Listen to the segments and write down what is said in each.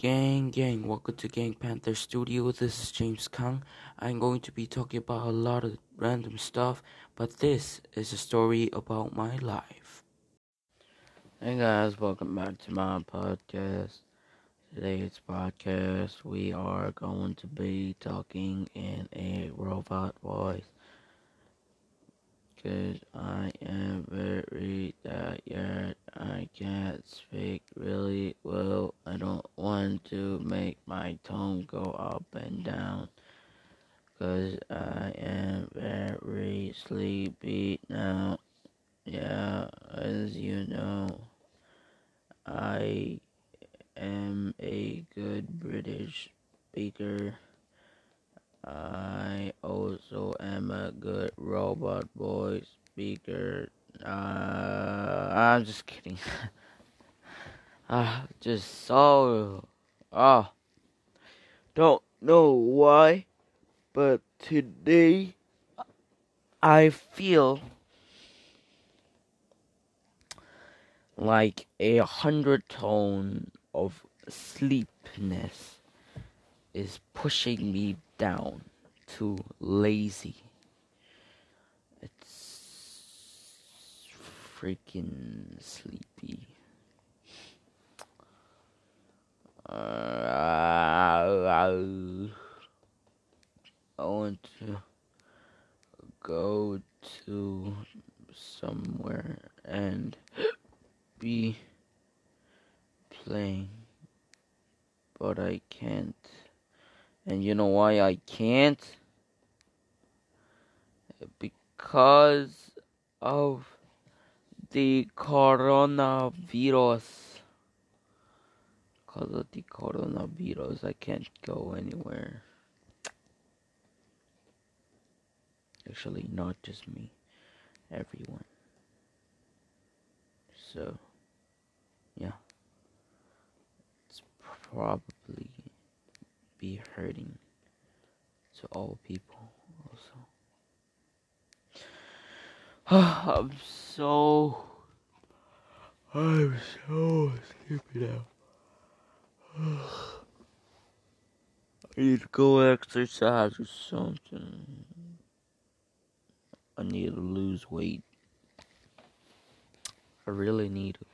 Gang, gang, welcome to Gang Panther Studio. This is James Kang. I'm going to be talking about a lot of random stuff, but this is a story about my life. Hey guys, welcome back to my podcast. Today's podcast, we are going to be talking in a robot voice. Cause I am very tired. I can't speak really well. I don't to make my tone go up and down. Cause I am very sleepy now. Yeah, as you know, I am a good British speaker. I also am a good robot voice speaker. Uh, I'm just kidding. Ah, uh, just so. Ah, don't know why, but today I feel like a hundred tone of sleepiness is pushing me down to lazy. It's freaking sleepy. Uh, I want to go to somewhere and be playing, but I can't. And you know why I can't? Because of the coronavirus. Because of the coronavirus, I can't go anywhere. Actually, not just me, everyone. So, yeah. It's probably be hurting to all people also. I'm so I'm so sleepy now. I need to go exercise or something. I need to lose weight. I really need it.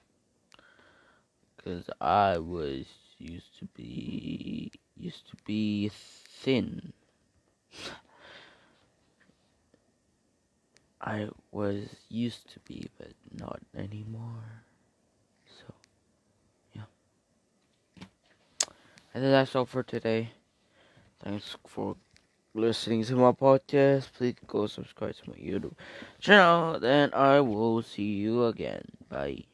Because I was used to be used to be thin. I was used to be, but not anymore. So, yeah. And that's all for today. Thanks for listening to my podcast. Please go subscribe to my YouTube channel. Then I will see you again. Bye.